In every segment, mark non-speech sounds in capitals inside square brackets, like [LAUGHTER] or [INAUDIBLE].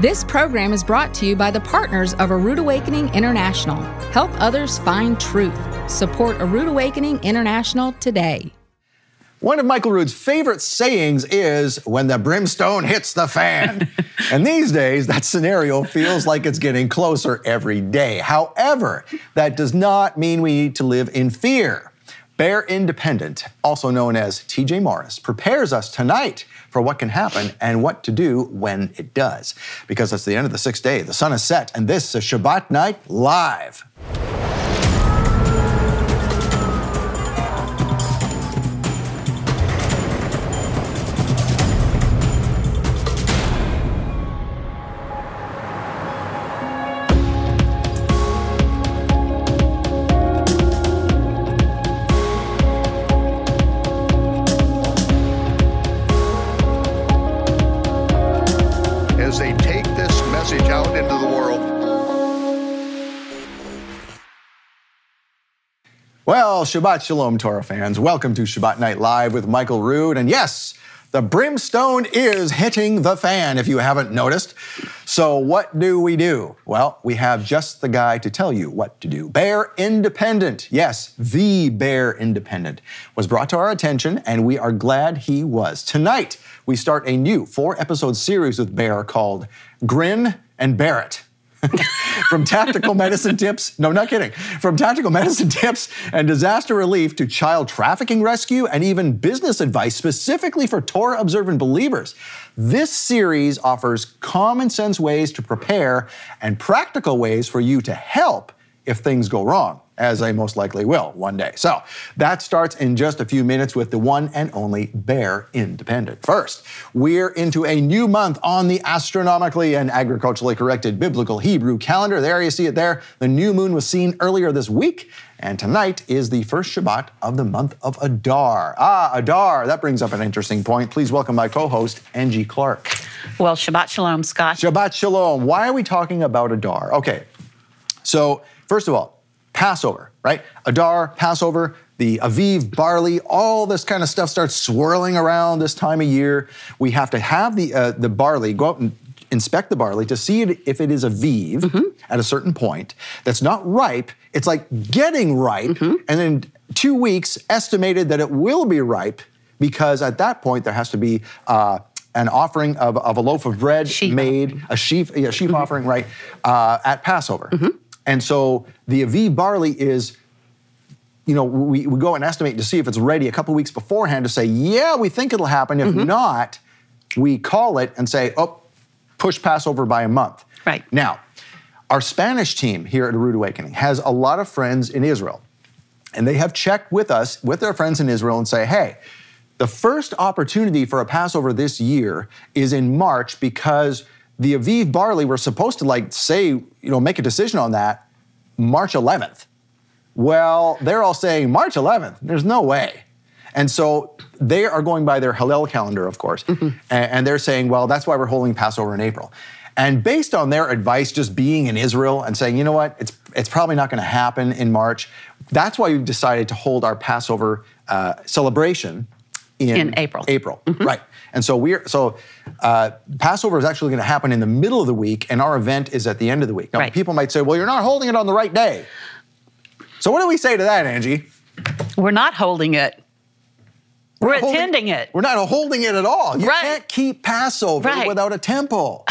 This program is brought to you by the partners of A Rood Awakening International. Help others find truth. Support A Rood Awakening International today. One of Michael Rood's favorite sayings is when the brimstone hits the fan. [LAUGHS] and these days, that scenario feels like it's getting closer every day. However, that does not mean we need to live in fear. Bear Independent, also known as TJ Morris, prepares us tonight for what can happen and what to do when it does. Because it's the end of the sixth day, the sun is set, and this is Shabbat Night Live. Well, Shabbat Shalom, Torah fans. Welcome to Shabbat Night Live with Michael Rood. And yes, the brimstone is hitting the fan, if you haven't noticed. So, what do we do? Well, we have just the guy to tell you what to do. Bear Independent, yes, the Bear Independent, was brought to our attention, and we are glad he was. Tonight, we start a new four episode series with Bear called Grin and Bear It. [LAUGHS] From tactical medicine tips, no, not kidding. From tactical medicine tips and disaster relief to child trafficking rescue and even business advice specifically for Torah observant believers. This series offers common sense ways to prepare and practical ways for you to help if things go wrong, as I most likely will one day. So that starts in just a few minutes with the one and only Bear Independent. First, we're into a new month on the astronomically and agriculturally corrected biblical Hebrew calendar. There you see it there. The new moon was seen earlier this week. And tonight is the first Shabbat of the month of Adar. Ah, Adar, that brings up an interesting point. Please welcome my co host, Angie Clark. Well, Shabbat Shalom, Scott. Shabbat Shalom. Why are we talking about Adar? Okay, so first of all, Passover, right? Adar, Passover, the Aviv, barley, all this kind of stuff starts swirling around this time of year. We have to have the uh, the barley go out and inspect the barley to see it, if it is Aviv at a certain point. That's not ripe. It's like getting ripe, and then two weeks estimated that it will be ripe because at that point there has to be. Uh, an offering of, of a loaf of bread Sheaf. made, a sheaf, yeah, sheaf offering, right, uh, at Passover. And so the Aviv barley is you know, we, we go and estimate to see if it's ready a couple weeks beforehand to say, yeah, we think it'll happen. If mm-hmm. not, we call it and say, oh, push Passover by a month. Right. Now, our Spanish team here at Rood Awakening has a lot of friends in Israel. And they have checked with us, with their friends in Israel, and say, hey, the first opportunity for a Passover this year is in March because the Aviv barley, we're supposed to like say, you know, make a decision on that March 11th. Well, they're all saying March 11th. There's no way. And so they are going by their Hillel calendar, of course, Mm-hmm. and, they're saying, well, that's why we're holding Passover in April. And based on their advice, just being in Israel and saying, you know what, it's it's probably not going to happen in March. That's why we've decided to hold our Passover uh, celebration in, In April. Mm-hmm. April, right? And so we're so uh, Passover is actually going to happen in the middle of the week, and our event is at the end of the week. Now, Right. people might say, well, you're not holding it on the right day. So what do we say to that, Angie? We're not holding it. We're, holding- attending it. We're not holding it at all. You Right. can't keep Passover Right. without a temple.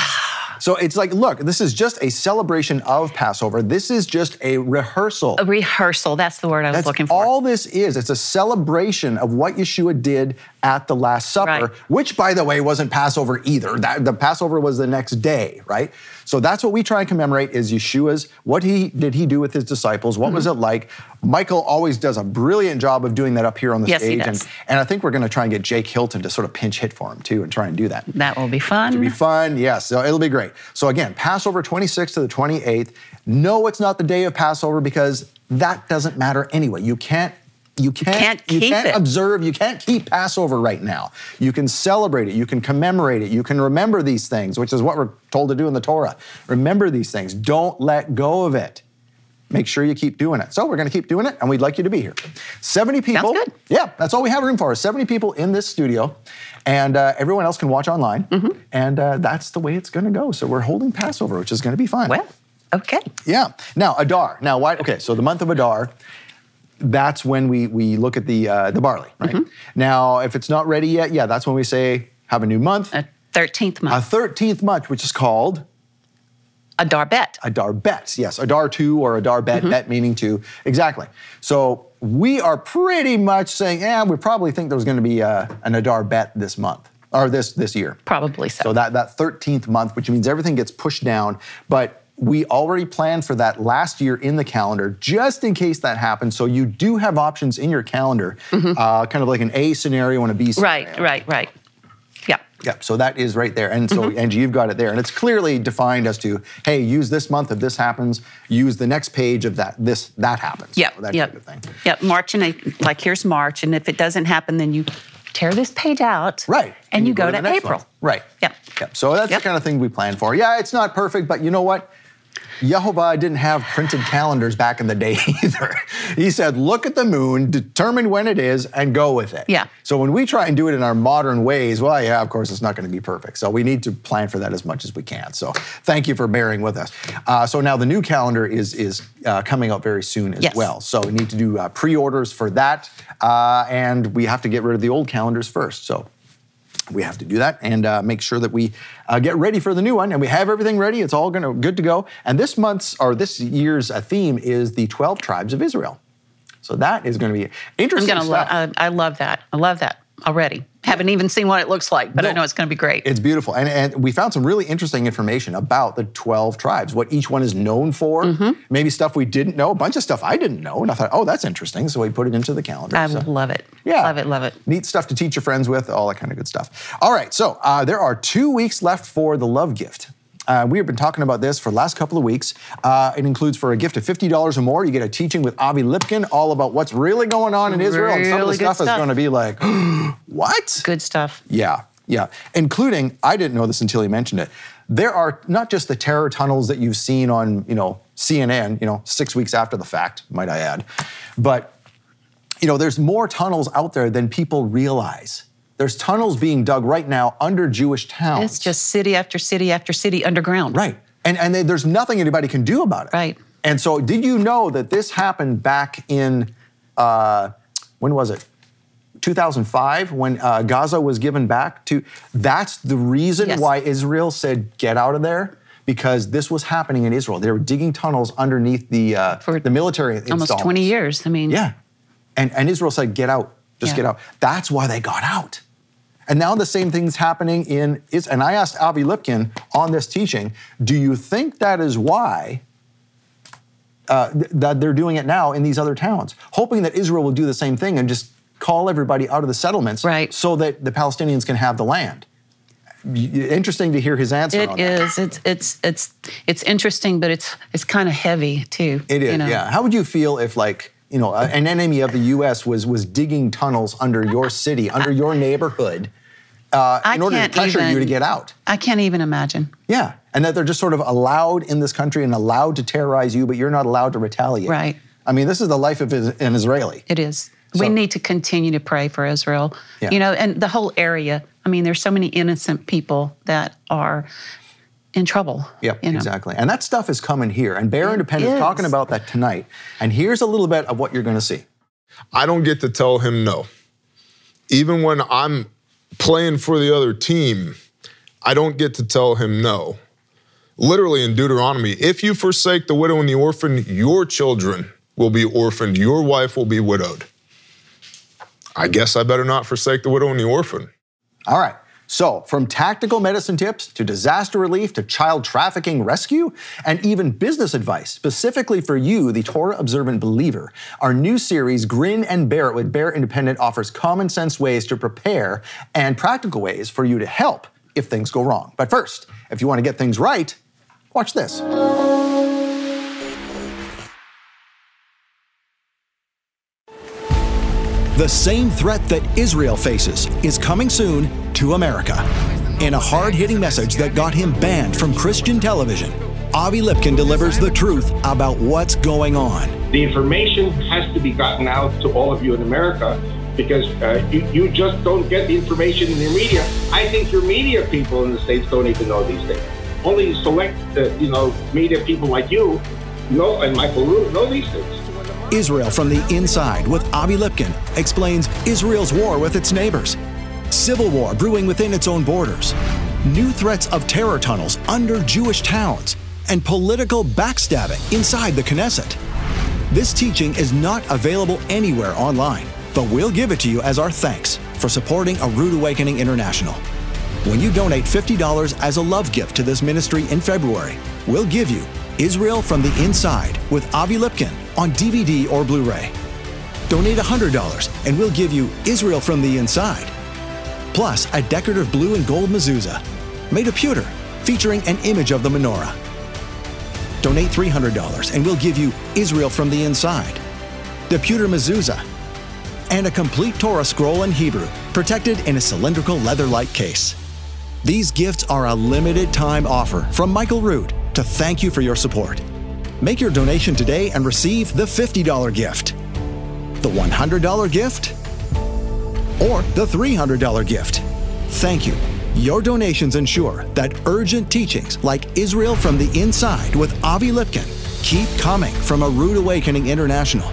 So it's like, look, this is just a celebration of Passover. This is just a rehearsal. A rehearsal. That's the word I was That's looking for. all this is. It's a celebration of what Yeshua did at the Last Supper, Right. which, by the way, wasn't Passover either. That, the Passover was the next day, right? So that's what we try and commemorate is Yeshua's, what he did he do with his disciples? What was Mm-hmm. it like? Michael always does a brilliant job of doing that up here on the Yes, he stage. does. And, and I think we're going to try and get Jake Hilton to sort of pinch hit for him too and try and do that. that will be fun. It'll be fun, yes. So it'll be great. So again, Passover 26th to the 28th. No, it's not the day of Passover because that doesn't matter anyway. You can't. You can't, can't you can't observe, you can't keep Passover right now. You can celebrate it, you can commemorate it, you can remember these things, which is what we're told to do in the Torah. Remember these things. Don't let go of it. make sure you keep doing it. So we're going to keep doing it, and we'd like you to be here. 70 people. Sounds good. Yeah, that's all we have room for. is 70 people in this studio, and uh, everyone else can watch online. Mm-hmm. And uh, that's the way it's going to go. So we're holding Passover, which is going to be fun. Well, okay. Yeah. Now Adar. Now why? Okay, so the month of Adar. That's when we we look at the uh, the barley, right? Mm-hmm. Now, if it's not ready yet, yeah, that's when we say have a new month, A 13th month. a thirteenth month, which is called Adar Bet. Adar Bet. Yes, A dar two or Adar Bet. Mm-hmm. Bet meaning two. Exactly. So we are pretty much saying, yeah, we probably think there's going to be uh an Adar Bet this month or this this year. Probably so. So that that 13th month, which means everything gets pushed down, but we already planned for that last year in the calendar, just in case that happens. So you do have options in your calendar, uh, kind of like an A scenario and a B scenario. Mm-hmm. right, right, right. Yeah. Yep. So that is right there, and so Mm-hmm. Angie, you've got it there, and it's clearly defined as to, hey, use this month if this happens. Use the next page of that this that happens. Yep. So that yep. type of thing. Yep. March and. Like here's March, and if it doesn't happen, then you tear this page out. Right. And, you, go, the to, next April. one. Right. Yep. Yep. So that's Yep. the kind of thing we plan for. Yeah, it's not perfect, but you know what? Yehovah didn't have printed calendars back in the day [LAUGHS] either. He said, look at the moon, determine when it is, and go with it. Yeah. So when we try and do it in our modern ways, well, yeah, of course, it's not going to be perfect. So we need to plan for that as much as we can. So thank you for bearing with us. Uh, so now the new calendar is is uh, coming out very soon as Yes. well. So we need to do uh, pre-orders for that, uh, and we have to get rid of the old calendars first. So we have to do that and uh, make sure that we uh, get ready for the new one and we have everything ready it's all gonna good to go and this month's or this year's uh, theme is the 12 tribes of israel so that is going to be I'm interesting gonna love. stuff. I, I love that. I love that already. Haven't even seen what it looks like, but I know it's going to be great. It's beautiful. And, and we found some really interesting information about the 12 tribes, what each one is known for, Mm-hmm. maybe stuff we didn't know, a bunch of stuff I didn't know. And I thought, oh, that's interesting. So we put it into the calendar. I So- love it. Yeah. Love it. Love it. Neat stuff to teach your friends with, all that kind of good stuff. All right, so uh, there are two weeks left for the love gift. Uh, we have been talking about this for the last couple of weeks. Uh, it includes for a gift of $50 or more, you get a teaching with Avi Lipkin all about what's really going on in Israel. Really And some of the good stuff, is going to be like, [GASPS] what? Good stuff. Yeah, yeah. Including, I didn't know this until he mentioned it. There are not just the terror tunnels that you've seen on, you know, CNN, you know, six weeks after the fact, might I add, but you know, there's more tunnels out there than people realize. There's tunnels being dug right now under Jewish towns. It's just city after city after city underground. right, and and they- there's nothing anybody can do about it. Right. And so, did you know that this happened back in uh, when was it? 2005, when uh, Gaza was given back to. That's the reason Yes. why Israel said, "Get out of there." Because this was happening in Israel, they were digging tunnels underneath the uh, For the military Almost 20 years. I mean, Yeah. And, and Israel said, get out, just Yeah. get out. That's why they got out. And now the same thing's happening in Is And I asked Avi Lipkin on this teaching, do you think that is why uh, th- that they're doing it now in these other towns, hoping that Israel will do the same thing and just call everybody out of the settlements Right. so that the Palestinians can have the land? Interesting to hear his answer It on that. is. It's it's it's it's interesting, but it's it's kind of heavy too. It is, you know? yeah. How would you feel if, like, you know, an enemy of the U.S. was was digging tunnels under your city, under your neighborhood, uh, in order to can't pressure you to get out? I can't even imagine. Yeah, and that they're just sort of allowed in this country and allowed to terrorize you, but you're not allowed to retaliate. Right. I mean, this is the life of an Israeli. It is. So- we need to continue to pray for Israel. Yeah. You know, and the whole area. I mean, there's so many innocent people that are in trouble. Yep, you know. exactly. And that stuff is coming here. And Bear Independent is. talking about that tonight. And here's a little bit of what you're going to see. I don't get to tell him no. Even when I'm playing for the other team, I don't get to tell him no. Literally in Deuteronomy, if you forsake the widow and the orphan, your children will be orphaned, your wife will be widowed. I guess I better not forsake the widow and the orphan. All right. So, from tactical medicine tips to disaster relief to child trafficking rescue, and even business advice specifically for you, the Torah observant believer, our new series, Grin and Bear It with Bear Independent, offers common sense ways to prepare and practical ways for you to help if things go wrong. But first, if you want to get things right, watch this. The same threat that Israel faces is coming soon to America. In a hard hitting message that got him banned from Christian television, Avi Lipkin delivers the truth about what's going on. The information has to be gotten out to all of you in America because uh, you, you just don't get the information in your media. I think your media people in the States don't even know these things. Only select, uh, you know, media people like you know, and Michael know these things. Israel from the Inside with Avi Lipkin explains Israel's war with its neighbors, civil war brewing within its own borders, new threats of terror tunnels under Jewish towns, and political backstabbing inside the Knesset. This teaching is not available anywhere online, but we'll give it to you as our thanks for supporting A Rood Awakening International. When you donate $50 as a love gift to this ministry in February, we'll give you Israel from the Inside with Avi Lipkin on DVD or Blu ray. Donate $100 and we'll give you Israel from the Inside, plus a decorative blue and gold mezuzah made of pewter featuring an image of the menorah. Donate $300 and we'll give you Israel from the Inside, the pewter mezuzah, and a complete Torah scroll in Hebrew protected in a cylindrical leather like case. These gifts are a limited time offer from Michael Rood to thank you for your support. Make your donation today and receive the $50 gift, the $100 gift, or the $300 gift. Thank you. Your donations ensure that urgent teachings like Israel from the Inside with Avi Lipkin keep coming from A Rood Awakening International.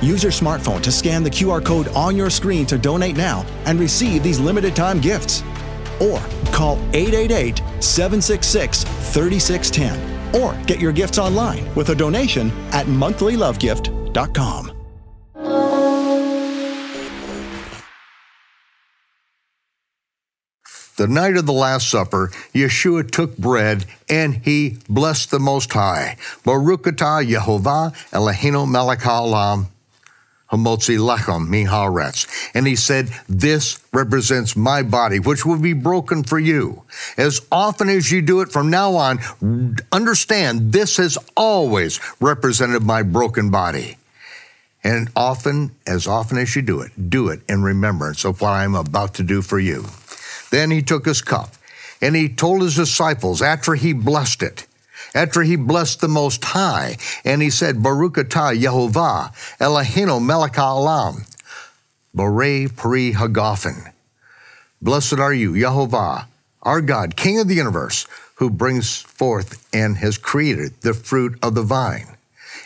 Use your smartphone to scan the QR code on your screen to donate now and receive these limited time gifts. Or call 888 766 3610 or get your gifts online with a donation at monthlylovegift.com. The night of the Last Supper, Yeshua took bread and he blessed the Most High. Baruch atah Yehovah Eloheinu melech hamotzi lechem miharetz. And he said, this represents my body, which will be broken for you. As often as you do it from now on, understand this has always represented my broken body. And often, as often as you do it, do it in remembrance of what I'm about to do for you. Then he took his cup and he told his disciples after he blessed it, after he blessed the Most High, and he said, Baruch atah Yehovah Eloheinu melech haolam, Borei Pri Hagafen. Blessed are you, Yehovah, our God, King of the universe, who brings forth and has created the fruit of the vine.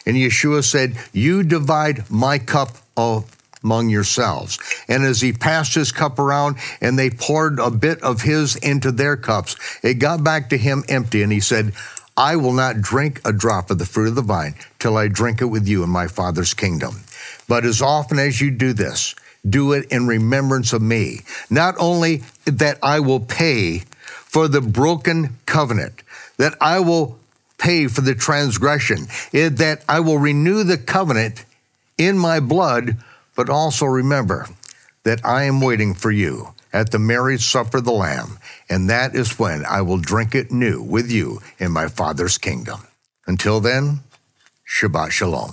And Yeshua said, You divide my cup of among yourselves. And as he passed his cup around and they poured a bit of his into their cups, it got back to him empty. And he said, I will not drink a drop of the fruit of the vine till I drink it with you in my Father's kingdom. But as often as you do this, do it in remembrance of me. Not only that I will pay for the broken covenant, that I will pay for the transgression, eh, that I will renew the covenant in my blood but also remember that I am waiting for you at the marriage supper of the Lamb, and that is when I will drink it new with you in my Father's kingdom. Until then, Shabbat Shalom.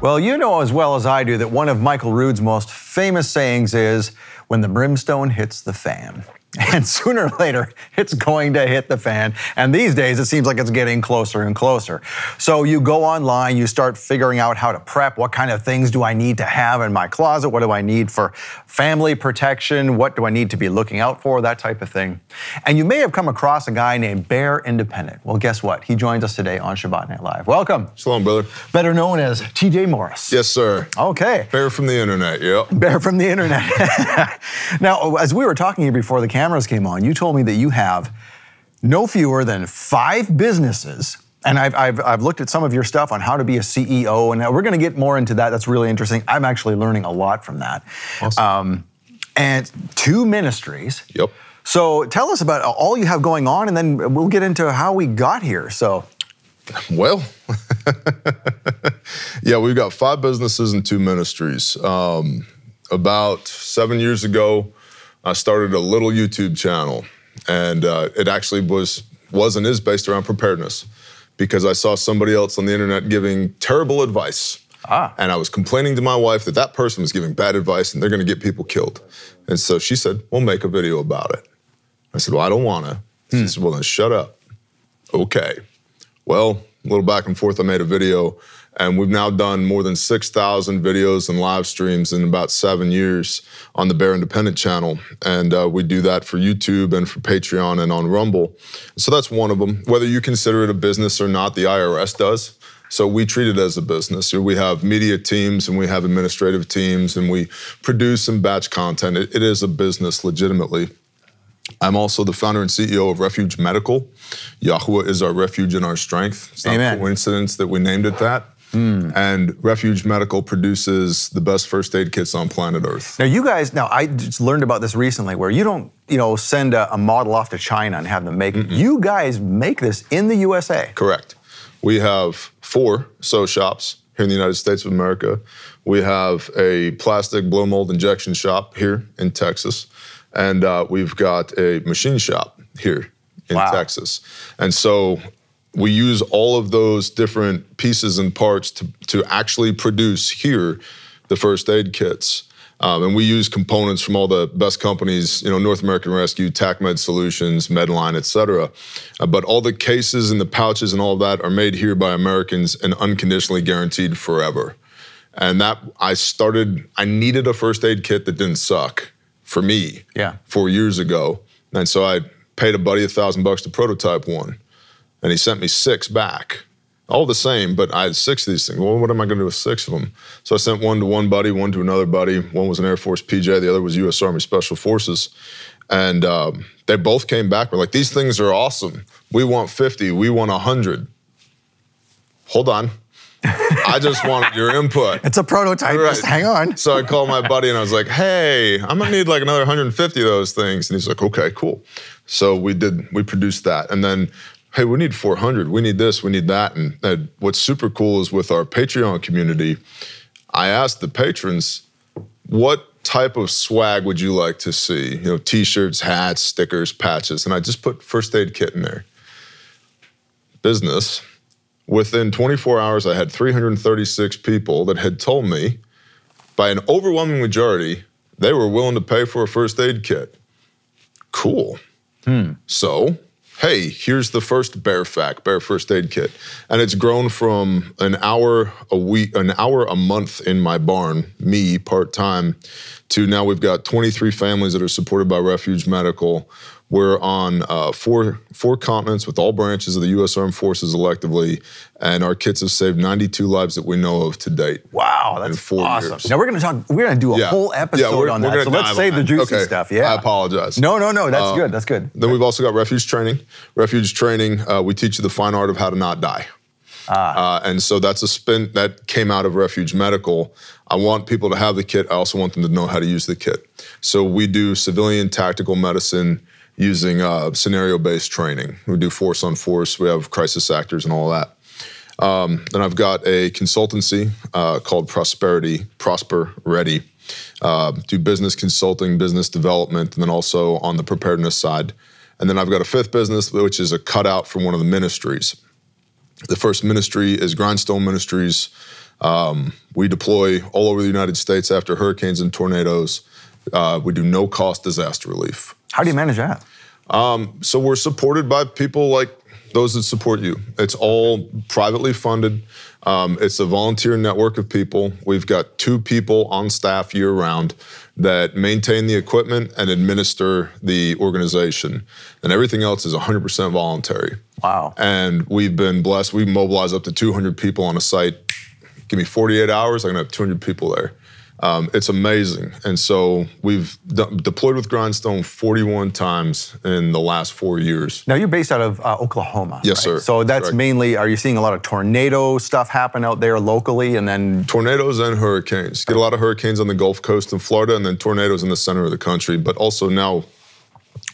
Well, you know as well as I do that one of Michael Rood's most famous sayings is when the brimstone hits the fan. [LAUGHS] And sooner or later, it's going to hit the fan. And these days, it seems like it's getting closer and closer. So you go online, you start figuring out how to prep. What kind of things do I need to have in my closet? What do I need for family protection? What do I need to be looking out for? That type of thing. And you may have come across a guy named Bear Independent. Well, guess what? He joins us today on Shabbat Night Live. Welcome. Shalom, brother. Better known as TJ Morris. Yes, sir. Okay. Bear from the internet, yep. Bear from the internet. [LAUGHS] now, as we were talking here before the cameras came on, you told me that you have no fewer than five businesses. And I've, I've, I've looked at some of your stuff on how to be a CEO, and we're going to get more into that. That's really interesting. I'm actually learning a lot from that. Awesome. Um, and two ministries. Yep. So tell us about all you have going on, and then we'll get into how we got here. So, Well, [LAUGHS] yeah, we've got five businesses and two ministries. Um, about seven years ago, I started a little YouTube channel, and uh, it actually was was and is based around preparedness because I saw somebody else on the internet giving terrible advice. Ah. And I was complaining to my wife that that person was giving bad advice and they're going to get people killed. And so she said, "We'll make a video about it." I said, Well, I don't want to. He said, Well, then shut up. Okay. Well, a little back and forth, I made a video, and we've now done more than 6,000 videos and live streams in about seven years on the Bear Independent channel. And uh, we do that for YouTube and for Patreon and on Rumble. So that's one of them. Whether you consider it a business or not, the IRS does. So we treat it as a business. We have media teams and we have administrative teams and we produce and batch content. it, it is a business legitimately. I'm also the founder and CEO of Refuge Medical. Yahuwah is our refuge and our strength. It's not Amen. a coincidence that we named it that. And Refuge Medical produces the best first aid kits on planet Earth. Now, you guys, now I just learned about this recently where you don't, you know, send a, a model off to China and have them make it. You guys make this in the USA. Correct. We have four sew shops here in the United States of America. We have a plastic blow mold injection shop here in Texas. And uh, we've got a machine shop here in Wow. Texas. And so we use all of those different pieces and parts to, to actually produce here the first aid kits. Um, and we use components from all the best companies, you know, North American Rescue, TacMed Solutions, Medline, et cetera. Uh, but all the cases and the pouches and all of that are made here by Americans and unconditionally guaranteed forever. And that I started, I needed a first aid kit that didn't suck for me Yeah. four years ago. And so I paid a buddy a thousand bucks to prototype one. And he sent me six back. All the same, but I had six of these things. Well, what am I going to do with six of them? So I sent one to one buddy, one to another buddy. One was an Air Force PJ, the other was U.S. Army Special Forces. And um, they both came back. We're like, these things are awesome. We want 50, we want 100. Hold on. [LAUGHS] I just wanted your input. It's a prototype. Right. Just hang on. So I called my buddy and I was like, hey, I'm gonna need like another 150 of those things. And he's like, okay, cool. So we did, we produced that. And then, hey, we need 400. We need this, we need that. And uh, what's super cool is with our Patreon community, I asked the patrons, what type of swag would you like to see? You know, t-shirts, hats, stickers, patches. And I just put first aid kit in there. Business. Within 24 hours, I had 336 people that had told me, by an overwhelming majority, they were willing to pay for a first aid kit. Cool. So, hey, here's the first Bear Fact, Bear First Aid Kit, and it's grown from an hour a week, an hour a month in my barn, me part time, to now we've got 23 families that are supported by Refuge Medical. We're on uh, four four continents with all branches of the U.S. Armed Forces electively, and our kits have saved 92 lives that we know of to date. Wow, that's awesome. years. Now we're gonna talk. We're gonna do a Yeah. whole Yeah, episode we're- on we're that. So let's save the juicy Okay. stuff. Yeah. I apologize. No, no, no. That's Uh, good. That's good. Then we've also got refuge training. Refuge training, uh, we teach you the fine art of how to not die. Uh, and so that's a spin that came out of Refuge Medical. I want people to have the kit. I also want them to know how to use the kit. So we do civilian tactical medicine using uh, scenario-based training. We do force on force. We have crisis actors and all that. Um, then I've got a consultancy uh, called Prosperity, Prosper Ready. Uh, do business consulting, business development, and then also on the preparedness side. And then I've got a fifth business, which is a cutout from one of the ministries. The first ministry is Grindstone Ministries. Um, we deploy all over the United States after hurricanes and tornadoes. Uh, we do no cost disaster relief. How do you manage that? So we're supported by people like those that support you. It's all privately funded. Um, it's a volunteer network of people. We've got two people on staff year round that maintain the equipment and administer the organization. And everything else is 100% voluntary. Wow. And we've been blessed. We mobilize up to 200 people on a site. Give me 48 hours, I'm gonna have 200 people there. Um, it's amazing. And so we've de- deployed with Grindstone 41 times in the last four years. Now you're based out of uh, Oklahoma. Yes, right? sir. So that's Correct. mainly. Are you seeing a lot of tornado stuff happen out there locally, and then Tornadoes and hurricanes. Get a lot of hurricanes on the Gulf Coast in Florida, and then tornadoes in the center of the country. But also now,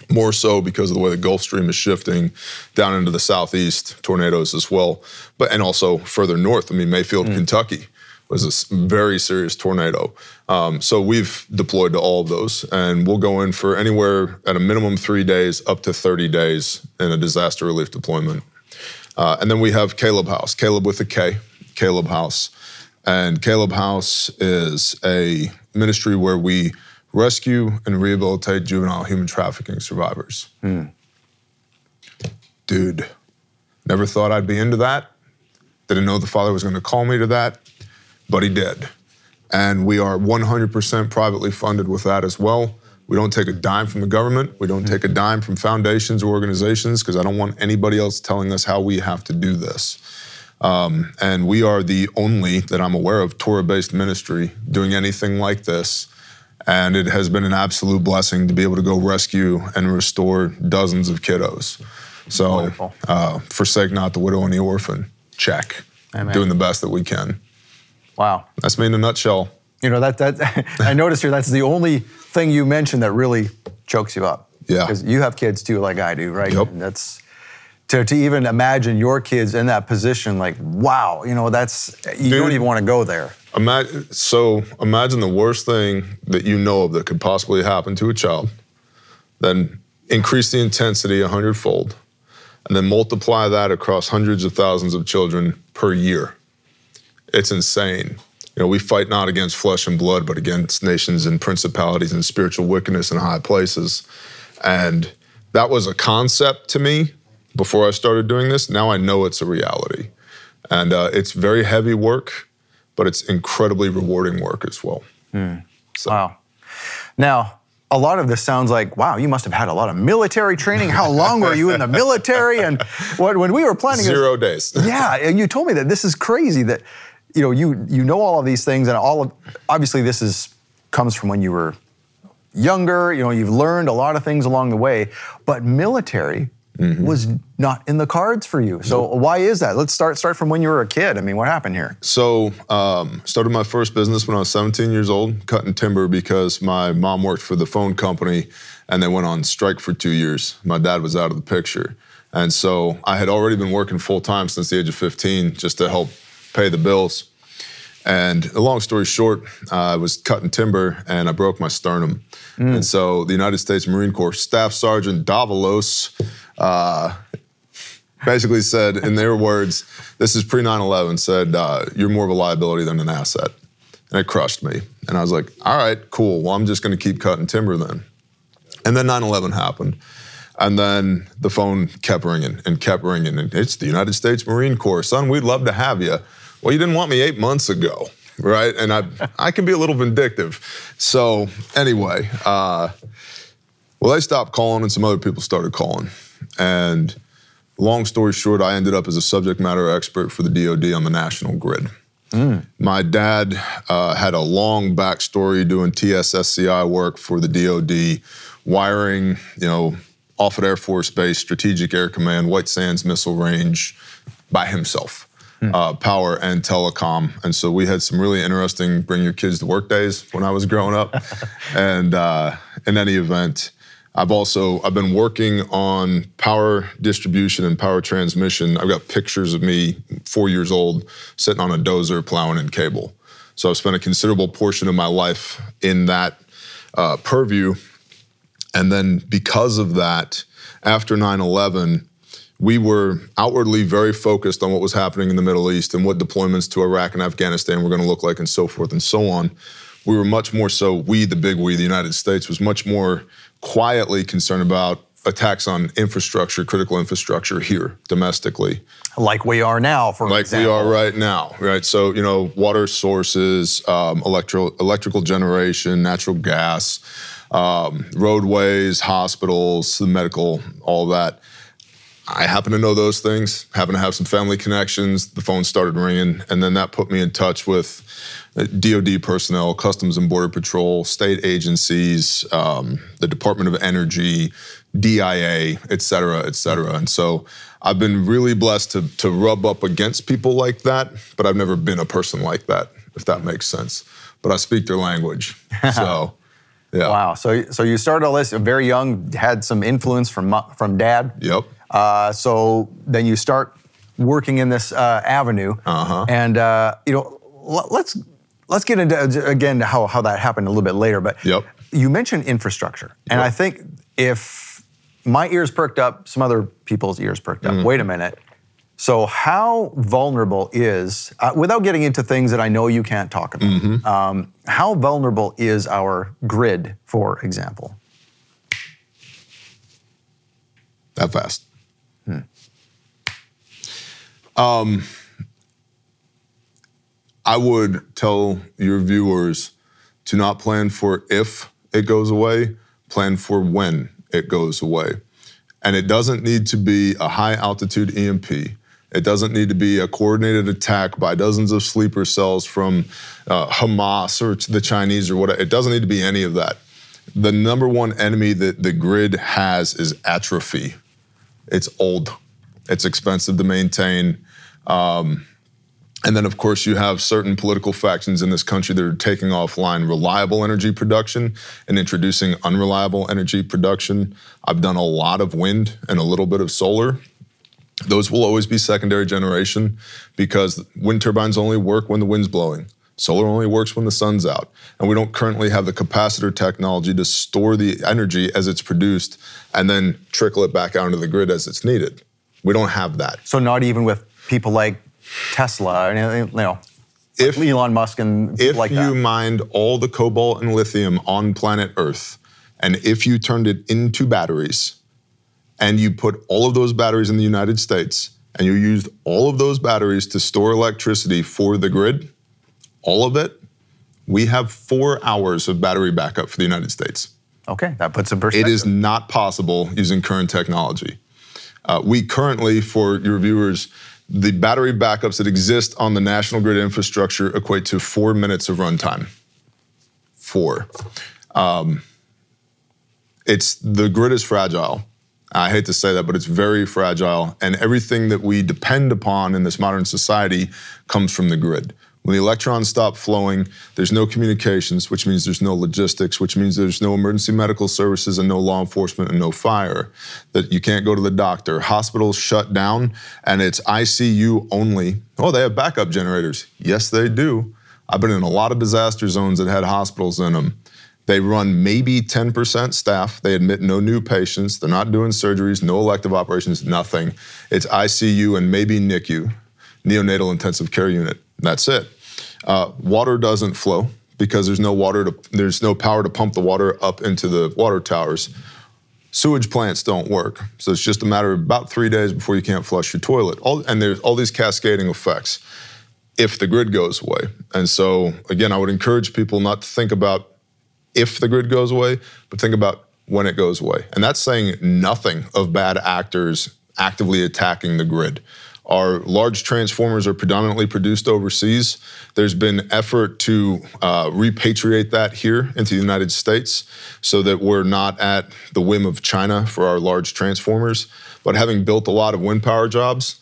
more so because of the way the Gulf Stream is shifting down into the southeast, tornadoes as well. But and also further north. I mean, Mayfield, Kentucky was a very serious tornado. Um, so we've deployed to all of those, and we'll go in for anywhere at a minimum three days, up to 30 days in a disaster relief deployment. Uh, and then we have Caleb House, Caleb with a K, Caleb House. And Caleb House is a ministry where we rescue and rehabilitate juvenile human trafficking survivors. Dude, never thought I'd be into that. Didn't know the father was going to call me to that, but he did. And we are 100% privately funded with that as well. We don't take a dime from the government. We don't take a dime from foundations or organizations because I don't want anybody else telling us how we have to do this. Um, and we are the only that I'm aware of Torah based ministry doing anything like this. And it has been an absolute blessing to be able to go rescue and restore dozens of kiddos. So, uh, forsake not the widow and the orphan. Check. Amen. Doing the best that we can. Wow. That's me in a nutshell. You know that that [LAUGHS] I noticed here. That's the only thing you mentioned that really chokes you up. Yeah. Because you have kids too, like I do, right? Yep. And that's to, to even imagine your kids in that position. Like, wow. You know, that's you don't even want to go there. Imagine, so imagine the worst thing that you know of that could possibly happen to a child, then increase the intensity a hundredfold, and then multiply that across hundreds of thousands of children per year. It's insane. You know, we fight not against flesh and blood, but against nations and principalities and spiritual wickedness in high places. And that was a concept to me before I started doing this. Now I know it's a reality. And uh, it's very heavy work, but it's incredibly rewarding work as well. Wow. Now, a lot of this sounds like, wow, you must have had a lot of military training. How long were you in the military? And when, when we were planning Zero days. yeah, and you told me that this is crazy that you know you you know all of these things and all of obviously this is comes from when you were younger, you know, you've learned a lot of things along the way, but military was not in the cards for you. So why is that? Let's start start from when you were a kid. I mean, what happened here? So, um, started my first business when I was 17 years old, cutting timber because my mom worked for the phone company and they went on strike for two years. My dad was out of the picture. And so I had already been working full time since the age of 15 just to help pay the bills. And a long story short, I was cutting timber and I broke my sternum. And so the United States Marine Corps Staff Sergeant Davalos uh, basically said, in their words, this is pre 9 11, said, uh, You're more of a liability than an asset. And it crushed me. And I was like, All right, cool. Well, I'm just going to keep cutting timber then. And then 9 11 happened. And then the phone kept ringing and kept ringing. And it's the United States Marine Corps. Son, we'd love to have you. Well, you didn't want me eight months ago, right? And I, I can be a little vindictive. So, anyway, uh, well, they stopped calling and some other people started calling. And long story short, I ended up as a subject matter expert for the DoD on the national grid. My dad uh, had a long backstory doing TSSCI work for the DoD, wiring, you know, Offutt Air Force Base, Strategic Air Command, White Sands Missile Range by himself. Uh, power and telecom, and so we had some really interesting bring your kids to work days when I was growing up. [LAUGHS] and uh, in any event, I've also I've been working on power distribution and power transmission. I've got pictures of me, four years old, sitting on a dozer plowing in cable. So I've spent a considerable portion of my life in that uh, purview. And then because of that, after 9 11, we were outwardly very focused on what was happening in the Middle East and what deployments to Iraq and Afghanistan were going to look like and so forth and so on. We were much more so, we, the big we, the United States, was much more quietly concerned about attacks on infrastructure, critical infrastructure here domestically Like we are now, for like example. we are right now, right? So you know, water sources, um, electro electrical generation, natural gas, um, roadways, hospitals, the medical, all that. I happen to know those things. Happen to have some family connections. The phone started ringing, and then that put me in touch with uh, DoD personnel, Customs and Border Patrol, state agencies, um, the Department of Energy, DIA, et cetera, et cetera. And so I've been really blessed to to rub up against people like that, but I've never been a person like that, if that makes sense. But I speak their language, [LAUGHS] so yeah. Wow. So so you started all this very young, had some influence from from dad. Yep. Uh, so then you start working in this uh, avenue, Uh-huh. and uh, you know, l- let's let's get into uh, again how how that happened a little bit later. But Yep. you mentioned infrastructure, and Yep. I think if my ears perked up, some other people's ears perked Mm-hmm. up. Wait a minute. So, how vulnerable is, uh, without getting into things that I know you can't talk about, um, how vulnerable is our grid, for example? That fast. Um, I would tell your viewers to not plan for if it goes away, plan for when it goes away. And it doesn't need to be a high altitude EMP. It doesn't need to be a coordinated attack by dozens of sleeper cells from uh, Hamas or the Chinese or whatever. It doesn't need to be any of that. The number one enemy that the grid has is atrophy. It's old, it's expensive to maintain. Um, and then, of course, you have certain political factions in this country that are taking offline reliable energy production and introducing unreliable energy production. I've done a lot of wind and a little bit of solar. Those will always be secondary generation because wind turbines only work when the wind's blowing. Solar only works when the sun's out. And we don't currently have the capacitor technology to store the energy as it's produced and then trickle it back out into the grid as it's needed. We don't have that. So, not even with people like Tesla, and, you know, If Elon Musk and if like you mined all the cobalt and lithium on planet Earth, and if you turned it into batteries, and you put all of those batteries in the United States, and you used all of those batteries to store electricity for the grid, all of it, we have four hours of battery backup for the United States. Okay, that puts a It perspective. is not possible using current technology. Uh, we currently, for your viewers, the battery backups that exist on the national grid infrastructure equate to four minutes of runtime. Four. Um, it's the grid is fragile. I hate to say that, but it's very fragile, and everything that we depend upon in this modern society comes from the grid. When the electrons stop flowing, there's no communications, which means there's no logistics, which means there's no emergency medical services and no law enforcement and no fire. That you can't go to the doctor. Hospitals shut down and it's ICU only. Oh, they have backup generators. Yes, they do. I've been in a lot of disaster zones that had hospitals in them. They run maybe 10% staff. They admit no new patients. They're not doing surgeries, no elective operations, nothing. It's ICU and maybe NICU, neonatal intensive care unit. That's it. Uh, water doesn't flow because there's no water to there's no power to pump the water up into the water towers. Sewage plants don't work, so it's just a matter of about three days before you can't flush your toilet. All, and there's all these cascading effects if the grid goes away. And so again, I would encourage people not to think about if the grid goes away, but think about when it goes away. And that's saying nothing of bad actors actively attacking the grid. Our large transformers are predominantly produced overseas. There's been effort to uh, repatriate that here into the United States so that we're not at the whim of China for our large transformers. But having built a lot of wind power jobs,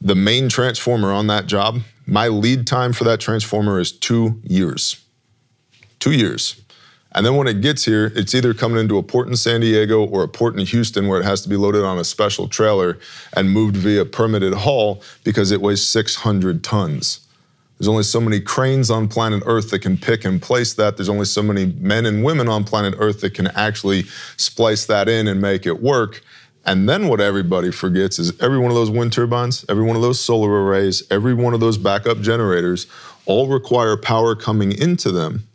the main transformer on that job, my lead time for that transformer is two years. Two years. And then when it gets here, it's either coming into a port in San Diego or a port in Houston where it has to be loaded on a special trailer and moved via permitted haul because it weighs 600 tons. There's only so many cranes on planet Earth that can pick and place that. There's only so many men and women on planet Earth that can actually splice that in and make it work. And then what everybody forgets is every one of those wind turbines, every one of those solar arrays, every one of those backup generators all require power coming into them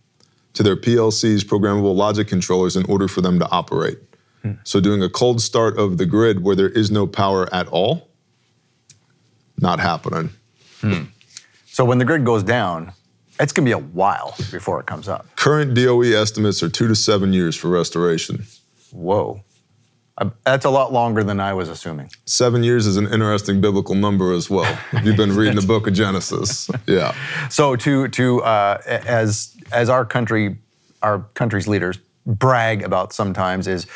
to their PLCs, programmable logic controllers, in order for them to operate. So doing a cold start of the grid where there is no power at all, not happening. Hmm. so, when the grid goes down, it's going to be a while before it comes up. Current DOE estimates are two to seven years for restoration. Whoa. Uh, That's a lot longer than I was assuming. Seven years is an interesting biblical number as well. If you've been [LAUGHS] reading the book of Genesis. Yeah. So to to uh, as as our country, our country's leaders brag about sometimes is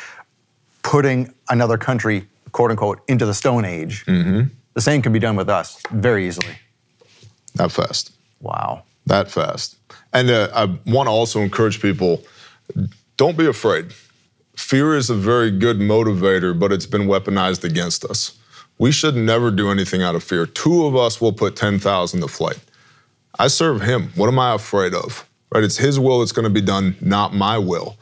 putting another country, quote unquote, into the Stone Age. The same can be done with us very easily. That fast. Wow. that fast. And uh, I want to also encourage people don't be afraid. Fear is a very good motivator, but it's been weaponized against us. We should never do anything out of fear. Two of us will put 10,000 to flight. I serve him. What am I afraid of? Right? It's his will that's going to be done, not my will.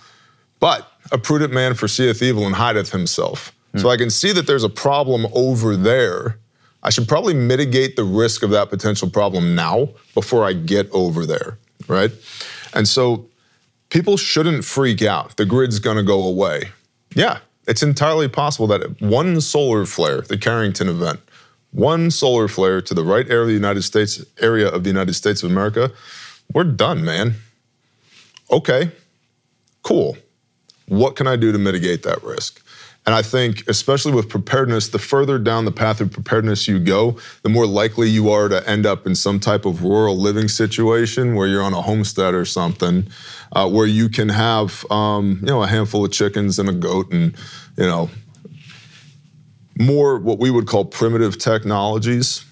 But a prudent man foreseeth evil and hideth himself. Hmm. So I can see that there's a problem over there. I should probably mitigate the risk of that potential problem now before I get over there, right? And so people shouldn't freak out. The grid's going to go away. Yeah, it's entirely possible that one solar flare, the Carrington event, one solar flare to the right area of the United States area of the United States of America, we're done, man. Okay, cool. What can I do to mitigate that risk? And I think, especially with preparedness, the further down the path of preparedness you go, the more likely you are to end up in some type of rural living situation where you're on a homestead or something, uh, where you can have, um, you know, a handful of chickens and a goat and, you know, more what we would call primitive technologies,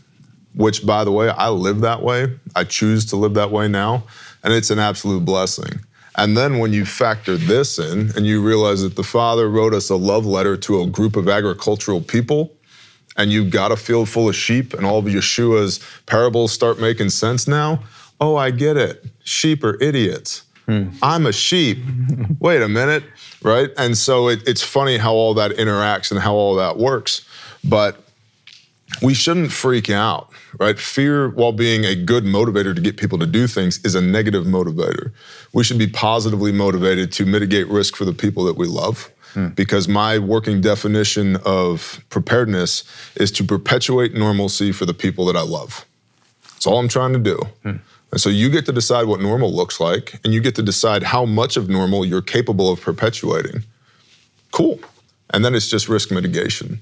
which, by the way, I live that way. I choose to live that way now, and it's an absolute blessing. And then when you factor this in and you realize that the Father wrote us a love letter to a group of agricultural people, and you've got a field full of sheep, and all of Yeshua's parables start making sense now. Oh, I get it. Sheep are idiots. Hmm. I'm a sheep. [LAUGHS] Wait a minute, right? And so it, it's funny how all that interacts and how all that works. But we shouldn't freak out, right? Fear, while being a good motivator to get people to do things, is a negative motivator. We should be positively motivated to mitigate risk for the people that we love. Hmm. Because my working definition of preparedness is to perpetuate normalcy for the people that I love. That's all I'm trying to do. Hmm. And so you get to decide what normal looks like, and you get to decide how much of normal you're capable of perpetuating. Cool. And then it's just risk mitigation.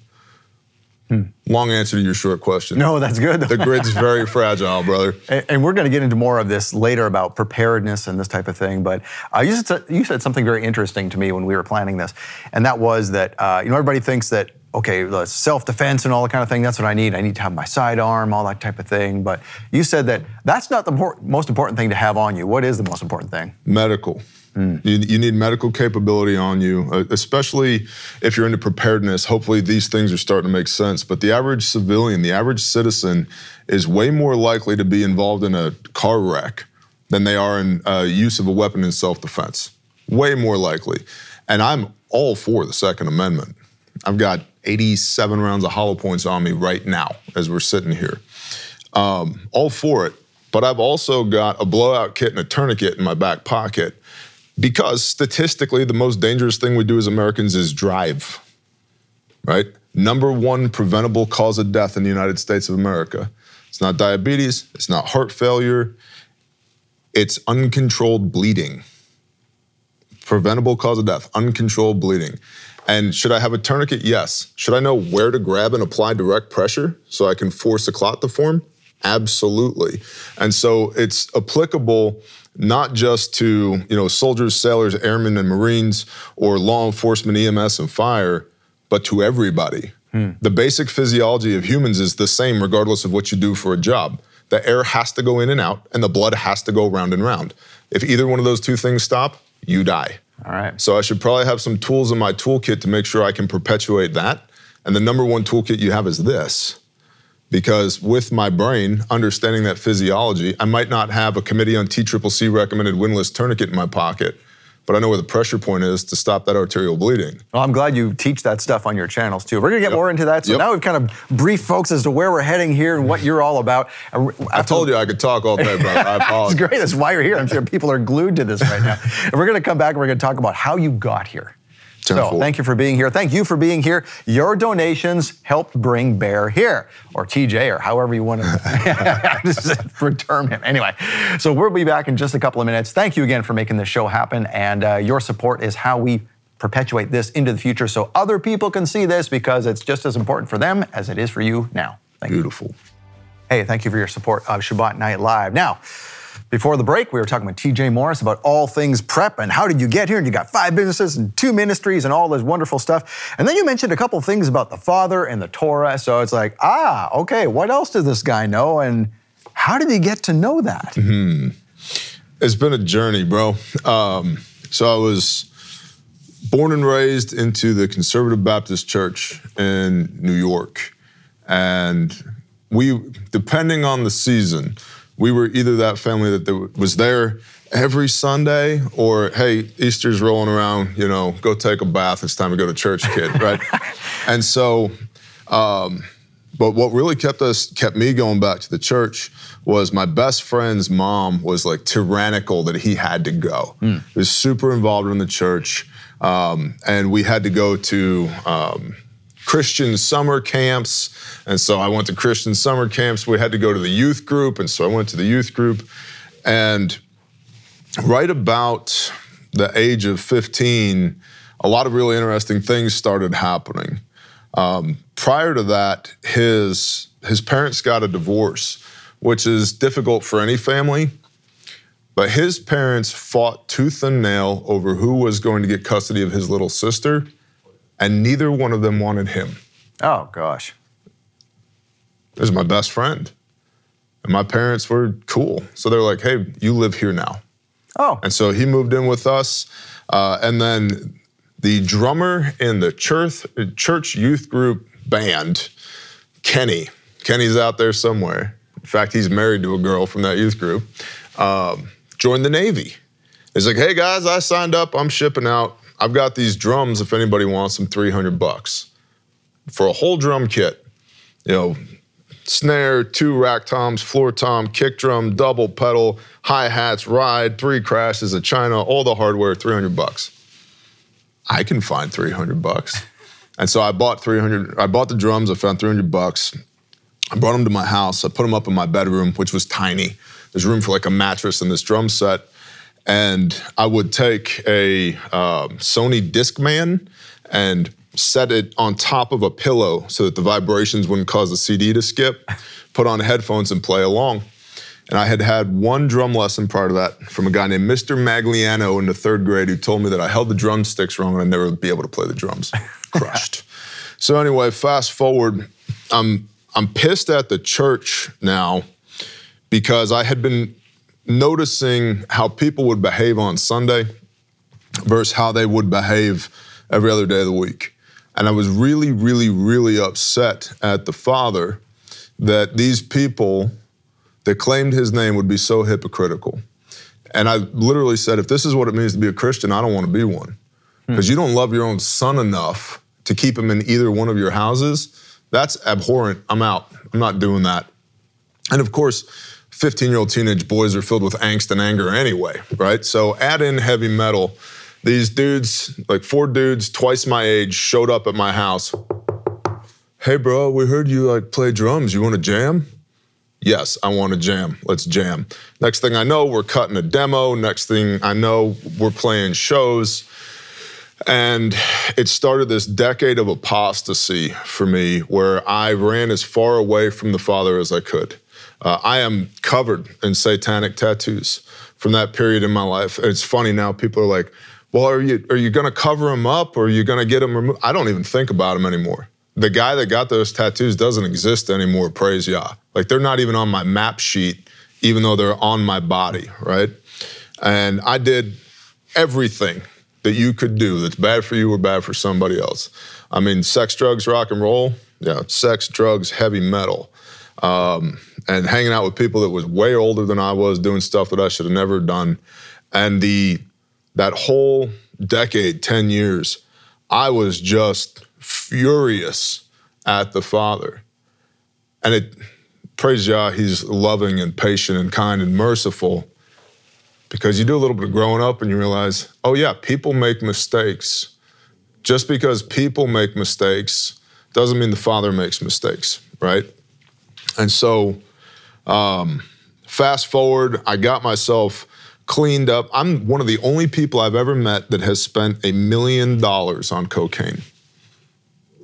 Hmm. Long answer to your short question. No, that's good. the grid's very [LAUGHS] fragile, brother. And, and, we're going to get into more of this later about preparedness and this type of thing. But uh, you, said, you, said, something very interesting to me when we were planning this, and that was that uh, you know everybody thinks that okay, self-defense and all that kind of thing. That's what I need. I need to have my sidearm, all that type of thing. But you said that that's not the most important thing to have on you. What is the most important thing? Medical. Mm. You, you, need medical capability on you, uh, especially if you're into preparedness. Hopefully, these things are starting to make sense. But the average civilian, the average citizen, is way more likely to be involved in a car wreck than they are in uh, use of a weapon in self defense. Way more likely. And I'm all for the Second Amendment. I've got 87 rounds of hollow points on me right now as we're sitting here. Um, all for it. But I've also got a blowout kit and a tourniquet in my back pocket because statistically, the most dangerous thing we do as Americans is drive, right? Number one preventable cause of death in the United States of America. It's not diabetes, it's not heart failure, it's uncontrolled bleeding. Preventable cause of death, uncontrolled bleeding. And should I have a tourniquet? Yes. Should I know where to grab and apply direct pressure so I can force a clot to form? Absolutely. And so it's applicable not just to you know soldiers, sailors, airmen, and Marines, or law enforcement, EMS, and fire, but to everybody. Hmm. The basic physiology of humans is the same regardless of what you do for a job. The air has to go in and out, and the blood has to go round and round. If either one of those two things stop, you die. All right. So I should probably have some tools in my toolkit to make sure I can perpetuate that. And the number one toolkit you have is this because with my brain understanding that physiology, I might not have a committee on TCCC recommended windlass tourniquet in my pocket, but I know where the pressure point is to stop that arterial bleeding. Well, I'm glad you teach that stuff on your channels too. We're gonna get yep. more into that. So yep. now we've kind of briefed folks as to where we're heading here and what you're all about. After I told you I could talk all day, brother. I [LAUGHS] apologize. It's great. That's why you're here. I'm sure people are glued to this right now. [LAUGHS] and we're gonna come back and we're gonna talk about how you got here. So thank you for being here. Thank you for being here. Your donations helped bring Bear here, or TJ, or however you want to [LAUGHS] [LAUGHS] term him. Anyway, so we'll be back in just a couple of minutes. Thank you again for making this show happen, and uh, your support is how we perpetuate this into the future so other people can see this because it's just as important for them as it is for you now. Thank Beautiful. You. Hey, thank you for your support of Shabbat Night Live. Now, before the break, we were talking with TJ Morris about all things prep and how did you get here? And you got five businesses and two ministries and all this wonderful stuff. And then you mentioned a couple things about the Father and the Torah. So it's like, ah, okay, what else does this guy know? And how did he get to know that? Mm-hmm. It's been a journey, bro. Um, so I was born and raised into the Conservative Baptist Church in New York. And we, depending on the season, we were either that family that was there every Sunday or, hey, Easter's rolling around, you know, go take a bath. It's time to go to church, kid, [LAUGHS] right? and so, um, but what really kept us kept me going back to the church was my best friend's mom was like tyrannical that he had to go. He was super involved in the church, um, and we had to go to um, Christian summer camps. And so I went to Christian summer camps. We had to go to the youth group, and so I went to the youth group, and right about the age of 15, a lot of really interesting things started happening. Um, prior to that, his his parents got a divorce, which is difficult for any family. But his parents fought tooth and nail over who was going to get custody of his little sister, and neither one of them wanted him. Oh gosh. This is my best friend. And my parents were cool. So they're like, hey, you live here now. Oh. And so he moved in with us. Uh, and then the drummer in the church, church youth group band, Kenny, Kenny's out there somewhere. In fact, he's married to a girl from that youth group, um, joined the Navy. He's like, hey guys, I signed up, I'm shipping out. I've got these drums if anybody wants them, 300 bucks for a whole drum kit. You know, snare, two rack toms, floor tom, kick drum, double pedal, hi hats, ride, three crashes, a china, all the hardware, 300 bucks. I can find 300 bucks. [LAUGHS] And so I bought 300, I bought the drums, I found 300 bucks. I brought them to my house. I put them up in my bedroom, which was tiny. There's room for like a mattress and this drum set. And I would take a um, Sony Discman and set it on top of a pillow so that the vibrations wouldn't cause the CD to skip, put on headphones and play along. And I had had one drum lesson prior to that from a guy named Mr. Magliano in the third grade who told me that I held the drumsticks wrong and I'd never be able to play the drums. [LAUGHS] Crushed. so anyway, fast forward, I'm I'm pissed at the church now because I had been noticing how people would behave on Sunday versus how they would behave every other day of the week. And I was really, really, really upset at the father that these people that claimed his name would be so hypocritical. And I literally said, if this is what it means to be a Christian, I don't want to be one. Hmm. Because you don't love your own son enough to keep him in either one of your houses. That's abhorrent. I'm out. I'm not doing that. And of course, 15 year old teenage boys are filled with angst and anger anyway, right? So add in heavy metal. These dudes, like four dudes twice my age, showed up at my house. Hey, bro, we heard you like play drums. You want to jam? Yes, I want to jam. Let's jam. Next thing I know, we're cutting a demo. Next thing I know, we're playing shows. And it started this decade of apostasy for me where I ran as far away from the Father as I could. Uh, I am covered in satanic tattoos from that period in my life. And it's funny now, people are like, well, are you, are you going to cover them up or are you going to get them removed? I don't even think about them anymore. The guy that got those tattoos doesn't exist anymore, praise Yah. Like they're not even on my map sheet, even though they're on my body, right? And I did everything that you could do that's bad for you or bad for somebody else. I mean, sex, drugs, rock and roll. Yeah, sex, drugs, heavy metal. Um, and hanging out with people that was way older than I was, doing stuff that I should have never done. And the that whole decade, 10 years, I was just furious at the Father. And it praise Yah, he's loving and patient and kind and merciful because you do a little bit of growing up and you realize, oh yeah, people make mistakes. Just because people make mistakes doesn't mean the Father makes mistakes, right? And so, um, fast forward, I got myself cleaned up. I'm one of the only people I've ever met that has spent a million dollars on cocaine.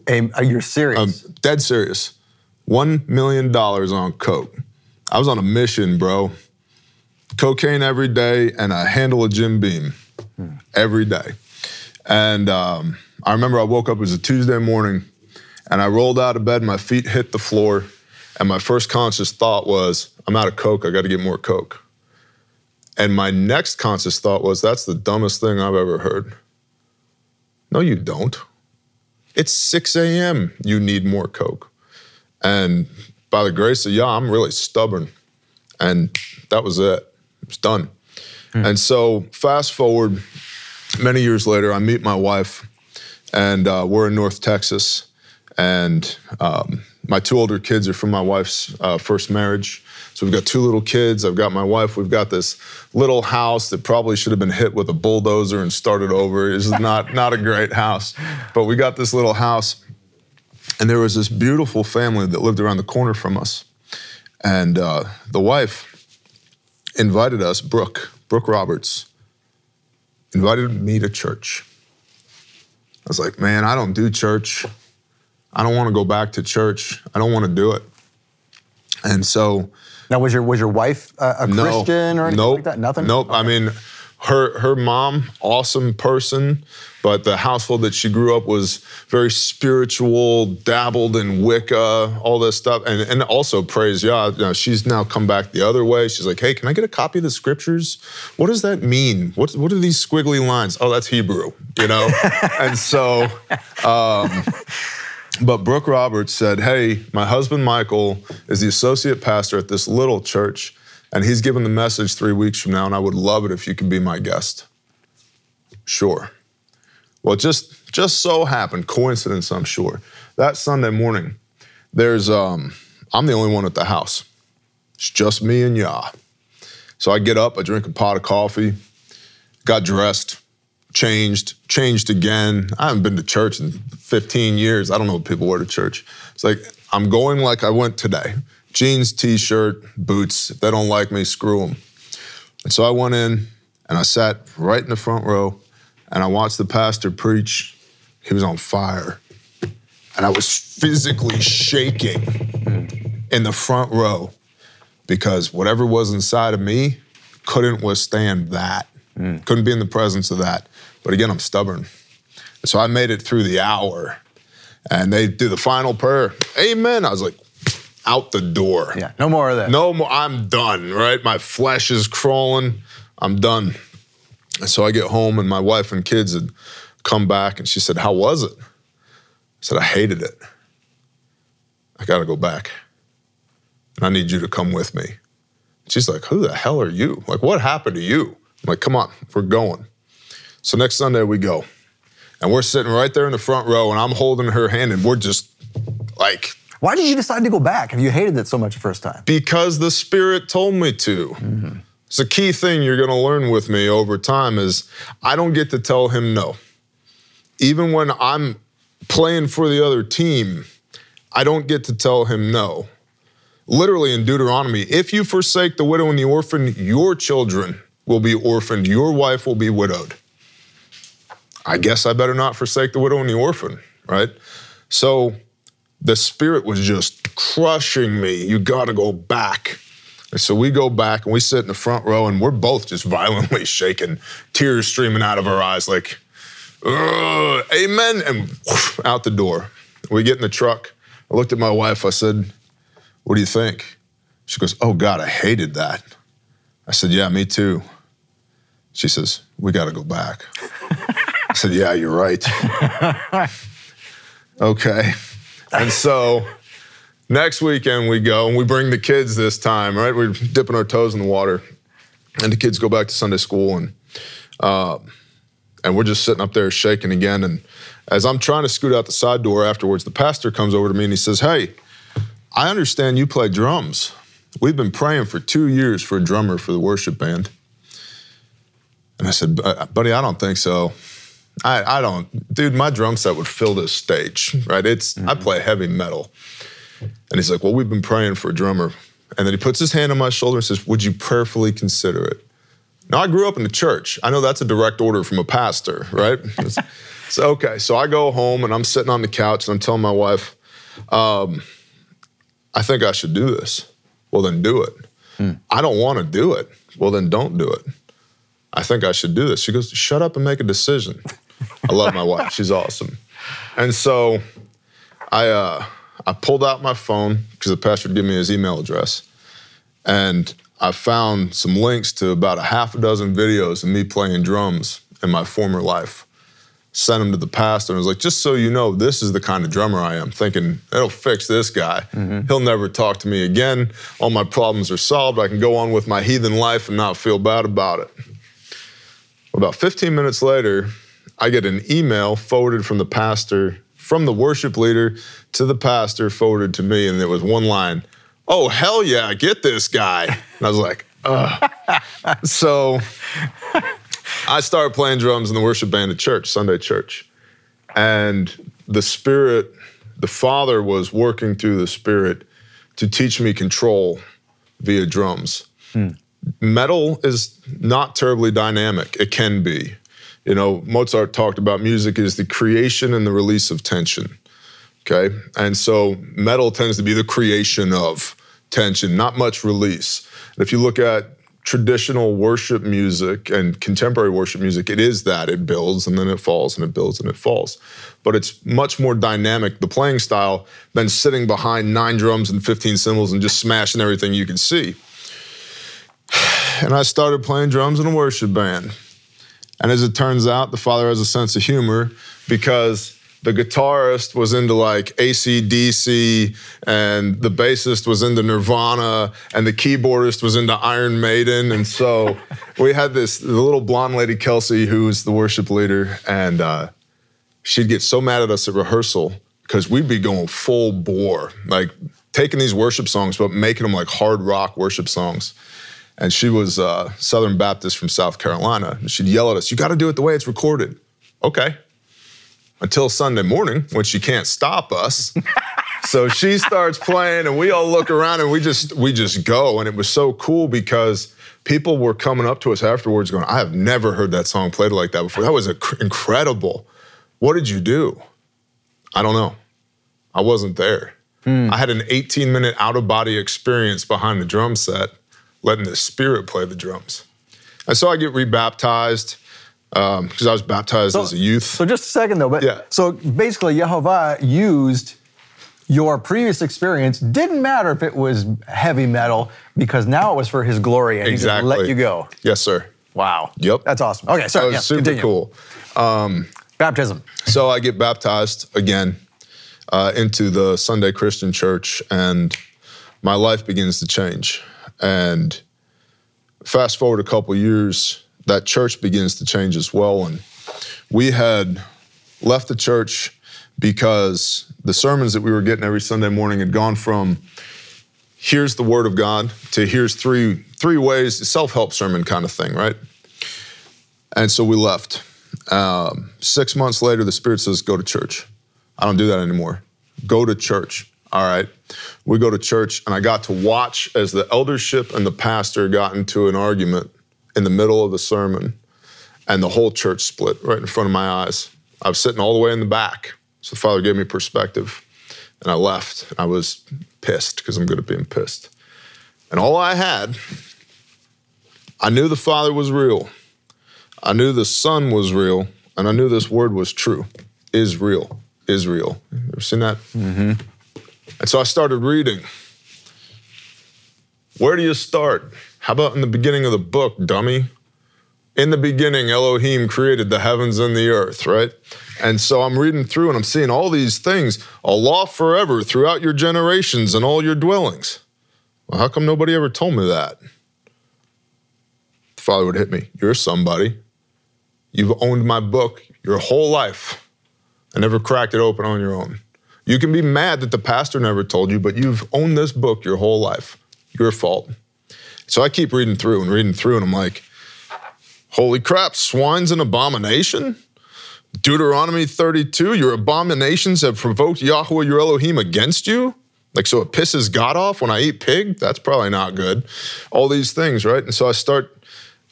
Hey, are you serious? I'm dead serious. One million dollars on coke. I was on a mission, bro. Cocaine every day and a handle of Jim Beam every day. And um, I remember I woke up, it was a Tuesday morning, and I rolled out of bed, my feet hit the floor, and my first conscious thought was, I'm out of coke, I gotta get more coke. And my next conscious thought was, that's the dumbest thing I've ever heard. No, you don't. It's 6 a.m. You need more Coke. And by the grace of Yah, I'm really stubborn. And that was it. It's done. And so, fast forward many years later, I meet my wife, and uh, we're in North Texas. And um, my two older kids are from my wife's uh, first marriage. So we've got two little kids. I've got my wife. We've got this little house that probably should have been hit with a bulldozer and started over. It's not [LAUGHS] not a great house, but we got this little house, and there was this beautiful family that lived around the corner from us, and uh, the wife invited us, Brooke, Brooke Roberts, invited me to church. I was like, man, I don't do church. I don't want to go back to church. I don't want to do it. And so Now, was your was your wife a, a no, Christian or anything nope, like that? Nothing. Nope. I mean, her her mom, awesome person, but the household that she grew up was very spiritual, dabbled in Wicca, all this stuff, and and also praise Yah. You know, she's now come back the other way. She's like, hey, can I get a copy of the scriptures? What does that mean? What what are these squiggly lines? Oh, that's Hebrew, you know. [LAUGHS] and so. Um, but Brooke Roberts said, Hey, my husband Michael is the associate pastor at this little church, and he's giving the message three weeks from now, and I would love it if you could be my guest. Sure. Well, just just so happened, coincidence, I'm sure. That Sunday morning, there's um, I'm the only one at the house. It's just me and Yah. So I get up, I drink a pot of coffee, got dressed, changed, changed again. I haven't been to church in 15 years. I don't know what people wear to church. It's like, I'm going like I went today jeans, t shirt, boots. If they don't like me, screw them. And so I went in and I sat right in the front row and I watched the pastor preach. He was on fire. And I was physically shaking in the front row because whatever was inside of me couldn't withstand that. Mm. Couldn't be in the presence of that. But again, I'm stubborn. So I made it through the hour and they do the final prayer. Amen. I was like, out the door. Yeah. No more of that. No more. I'm done, right? My flesh is crawling. I'm done. And so I get home and my wife and kids had come back and she said, How was it? I said, I hated it. I got to go back. And I need you to come with me. She's like, Who the hell are you? Like, what happened to you? I'm like, Come on, we're going. So next Sunday we go. And we're sitting right there in the front row and I'm holding her hand and we're just like, Why did you decide to go back if you hated it so much the first time? because the spirit told me to. Mm-hmm. It's a key thing you're going to learn with me over time is i don't get to tell him no. Even when i'm playing for the other team i don't get to tell him no. Literally in deuteronomy if you forsake the widow and the orphan your children will be orphaned. Your wife will be widowed i guess i better not forsake the widow and the orphan right so the spirit was just crushing me. You got to go back. And so we go back and we sit in the front row and we're both just [LAUGHS] violently shaking, tears streaming out of our eyes, like, amen, and whoosh, out the door. We get in the truck. I looked at my wife. I said, What do you think? She goes, Oh God, I hated that. I said, Yeah, me too. She says, We got to go back. I said, Yeah, you're right. [LAUGHS] okay. And so next weekend we go and we bring the kids this time, right? We're dipping our toes in the water. And the kids go back to Sunday school and uh, and we're just sitting up there shaking again. And as I'm trying to scoot out the side door afterwards, the pastor comes over to me and he says, Hey, I understand you play drums. We've been praying for two years for a drummer for the worship band. And I said, buddy, I don't think so. I, I don't, dude, my drum set would fill this stage, right? It's, I play heavy metal. And he's like, well, we've been praying for a drummer. And then he puts his hand on my shoulder and says, would you prayerfully consider it? Now, I grew up in the church. I know that's a direct order from a pastor, right? [LAUGHS] so, okay, so I go home and I'm sitting on the couch and I'm telling my wife, um, I think I should do this. Well, then do it. I don't want to do it. Well, then don't do it. I think I should do this. She goes, shut up and make a decision. [LAUGHS] I love my wife. She's awesome. And so I uh, I pulled out my phone because the pastor would give me his email address. And I found some links to about a half a dozen videos of me playing drums in my former life. Sent them to the pastor and I was like, just so you know, this is the kind of drummer I am. Thinking, it'll fix this guy. He'll never talk to me again. All my problems are solved. I can go on with my heathen life and not feel bad about it. About 15 minutes later, I get an email forwarded from the pastor from the worship leader to the pastor forwarded to me, and it was one line. Oh hell yeah, get this guy. And I was like, ugh. [LAUGHS] so I started playing drums in the worship band at church, Sunday church. And the Spirit, the Father was working through the Spirit to teach me control via drums. Hmm. Metal is not terribly dynamic. It can be. You know, Mozart talked about music is the creation and the release of tension. Okay. And so metal tends to be the creation of tension, not much release. And if you look at traditional worship music and contemporary worship music, it is that. It builds and then it falls and it builds and it falls. But it's much more dynamic, the playing style, than sitting behind nine drums and 15 cymbals and just smashing everything you can see. [SIGHS] And I started playing drums in a worship band. And as it turns out, the father has a sense of humor because the guitarist was into like ACDC and the bassist was into Nirvana and the keyboardist was into Iron Maiden. And so [LAUGHS] we had this the little blonde lady, Kelsey, who was the worship leader. And uh, she'd get so mad at us at rehearsal because we'd be going full bore, like taking these worship songs, but making them like hard rock worship songs. And she was uh, Southern Baptist from South Carolina. And she'd yell at us, You got to do it the way it's recorded. Okay. Until Sunday morning when she can't stop us. [LAUGHS] so she starts playing and we all look around and we just we just go. And it was so cool because people were coming up to us afterwards going, I have never heard that song played like that before. That was inc- incredible. What did you do? I don't know. I wasn't there. I had an 18 minute out of body experience behind the drum set, letting the spirit play the drums. And so I get rebaptized because I was baptized as a youth. So just a second though, but Yeah. so basically Yehovah used your previous experience. Didn't matter if it was heavy metal because now it was for His glory, and He just let you go. Yes, sir. Wow. Yep. That's awesome. Okay, That sorry. was yeah, super continue. cool. Baptism. So I get baptized again uh, into the Sunday Christian church, and my life begins to change. And fast forward a couple years, that church begins to change as well. And we had left the church because the sermons that we were getting every Sunday morning had gone from here's the word of God to here's three three ways, self-help sermon kind of thing, right? And so we left. Um, six months later, the Spirit says, Go to church. I don't do that anymore. Go to church. All right. We go to church, and I got to watch as the eldership and the pastor got into an argument in the middle of the sermon, and the whole church split right in front of my eyes. I was sitting all the way in the back. So the Father gave me perspective, and I left. I was pissed because I'm good at being pissed. And all I had, I knew the Father was real. I knew the Son was real, and I knew this word was true. Is real. Israel. You ever seen that? Mm-hmm. And so I started reading. Where do you start? How about in the beginning of the book, dummy? In the beginning, Elohim created the heavens and the earth, right? And so I'm reading through and I'm seeing all these things, a law forever throughout your generations and all your dwellings. Well, how come nobody ever told me that? The father would hit me. You're somebody. You've owned my book your whole life and never cracked it open on your own. You can be mad that the pastor never told you, but you've owned this book your whole life. Your fault. So I keep reading through and reading through, and I'm like, holy crap, swine's an abomination? Deuteronomy 32, your abominations have provoked Yahweh your Elohim against you? Like, so it pisses God off when I eat pig? That's probably not good. All these things, right? And so I start,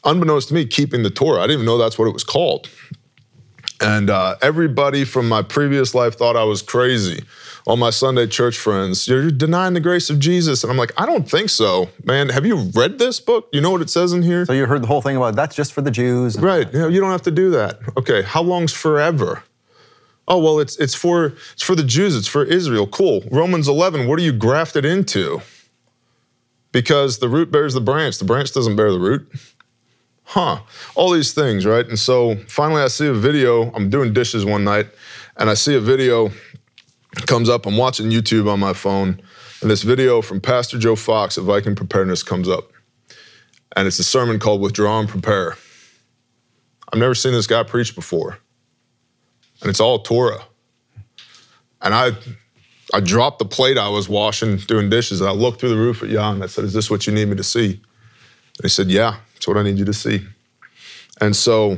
unbeknownst to me, keeping the Torah. I didn't even know that's what it was called. And uh, everybody from my previous life thought I was crazy. All my Sunday church friends, you're denying the grace of Jesus. And I'm like, I don't think so. Man, have you read this book? You know what it says in here? So you heard the whole thing about that's just for the Jews. Right. You, know, you don't have to do that. Okay. How long's forever? Oh well, it's it's for it's for the Jews. It's for Israel. Cool. Romans 11. What are you grafted into? Because the root bears the branch. The branch doesn't bear the root. Huh. All these things, right? And so finally, I see a video. I'm doing dishes one night, and I see a video comes up. I'm watching YouTube on my phone, and this video from Pastor Joe Fox at Viking Preparedness comes up, and it's a sermon called "Withdraw and Prepare." I've never seen this guy preach before. And it's all Torah. And I I dropped the plate I was washing, doing dishes, and I looked through the roof at and I said, Is this what you need me to see? And he said, Yeah, it's what I need you to see. And so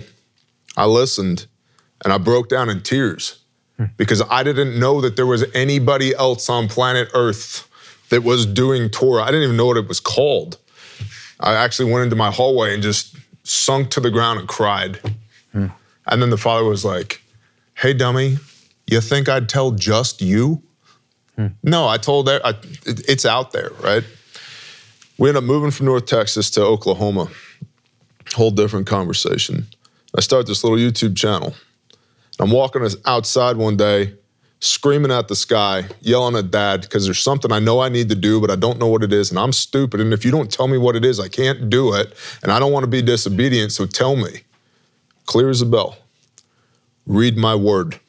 I listened and I broke down in tears hmm. because I didn't know that there was anybody else on planet Earth that was doing Torah. I didn't even know what it was called. I actually went into my hallway and just sunk to the ground and cried. Hmm. And then the father was like, Hey, dummy, you think I'd tell just you? Hmm. No, I told that it- it's out there, right? We ended up moving from North Texas to Oklahoma. Whole different conversation. I start this little YouTube channel. I'm walking outside one day, screaming at the sky, yelling at dad because there's something I know I need to do, but I don't know what it is, and I'm stupid. And if you don't tell me what it is, I can't do it, and I don't want to be disobedient. So tell me, clear as a bell. Read my word.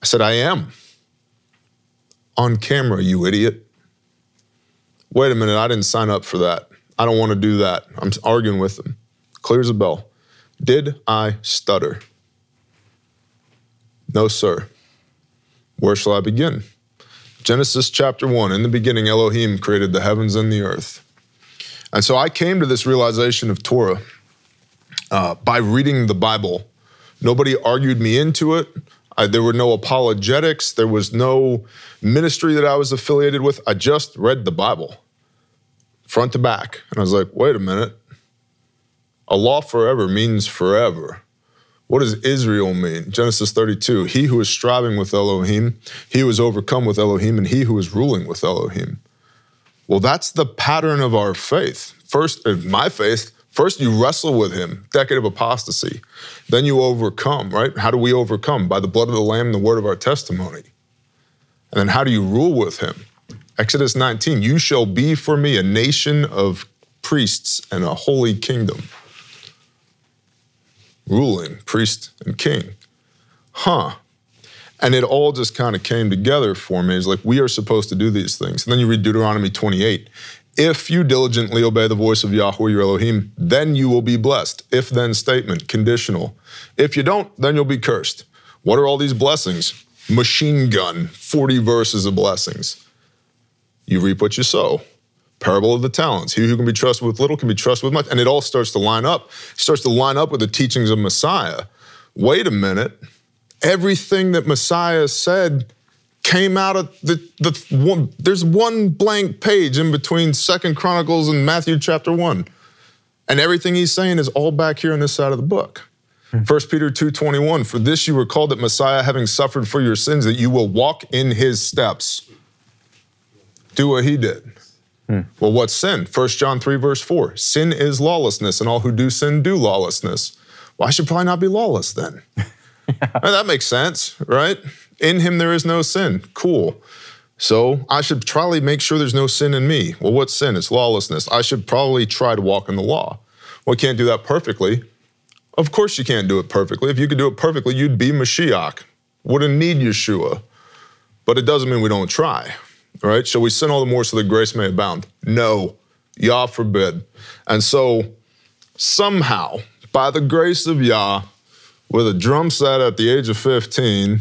I said, I am. On camera, you idiot. Wait a minute, I didn't sign up for that. I don't want to do that. I'm arguing with them. Clear as a bell. Did I stutter? No, sir. Where shall I begin? Genesis chapter 1 In the beginning, Elohim created the heavens and the earth. And so I came to this realization of Torah uh, by reading the Bible. Nobody argued me into it. I, there were no apologetics. There was no ministry that I was affiliated with. I just read the Bible front to back. And I was like, wait a minute. A law forever means forever. What does Israel mean? Genesis 32 He who is striving with Elohim, he who is overcome with Elohim, and he who is ruling with Elohim. Well, that's the pattern of our faith. First, in my faith, first you wrestle with him, decade of apostasy. Then you overcome, right? How do we overcome? By the blood of the Lamb the word of our testimony. And then how do you rule with him? Exodus 19, you shall be for me a nation of priests and a holy kingdom. Ruling, priest and king. Huh. And it all just kind of came together for me. It's like we are supposed to do these things. And then you read Deuteronomy 28. If you diligently obey the voice of Yahweh your Elohim, then you will be blessed. If then statement, conditional. If you don't, then you'll be cursed. What are all these blessings? Machine gun, 40 verses of blessings. You reap what you sow. Parable of the talents. He who can be trusted with little can be trusted with much. And it all starts to line up, starts to line up with the teachings of Messiah. Wait a minute. Everything that Messiah said came out of the, the one, there's one blank page in between Second Chronicles and Matthew chapter one. And everything he's saying is all back here on this side of the book. Hmm. 1 Peter 2:21 For this you were called that Messiah having suffered for your sins that you will walk in his steps. Do what he did. Hmm. Well, what's sin? 1 John 3, verse 4. Sin is lawlessness, and all who do sin do lawlessness. Well, I should probably not be lawless then. [LAUGHS] That makes sense, right? In him there is no sin. Cool. So I should probably make sure there's no sin in me. Well, what's sin? It's lawlessness. I should probably try to walk in the law. Well, I can't do that perfectly. Of course you can't do it perfectly. If you could do it perfectly, you'd be Mashiach. Wouldn't need Yeshua. But it doesn't mean we don't try, right? Shall we sin all the more so that grace may abound? No, Yah forbid. And so somehow, by the grace of Yah, with a drum set at the age of 15,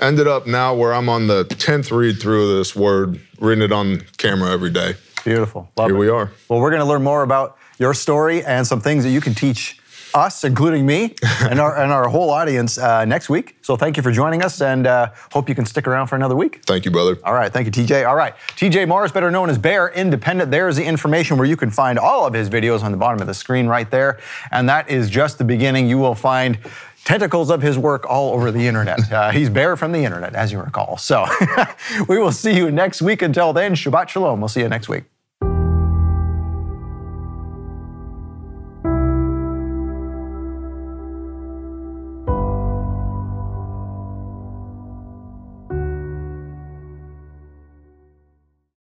ended up now where I'm on the 10th read through of this word, reading it on camera every day. Beautiful. Love Here it. we are. Well, we're going to learn more about your story and some things that you can teach us, including me [LAUGHS] and our and our whole audience uh, next week. So thank you for joining us, and uh, hope you can stick around for another week. Thank you, brother. All right, thank you, TJ. All right, TJ Morris, better known as Bear Independent. There's the information where you can find all of his videos on the bottom of the screen right there, and that is just the beginning. You will find. Tentacles of his work all over the internet. [LAUGHS] Uh, he's Bear from the internet, as you recall. So [LAUGHS] we will see you next week. Until then, Shabbat Shalom. We'll see you next week.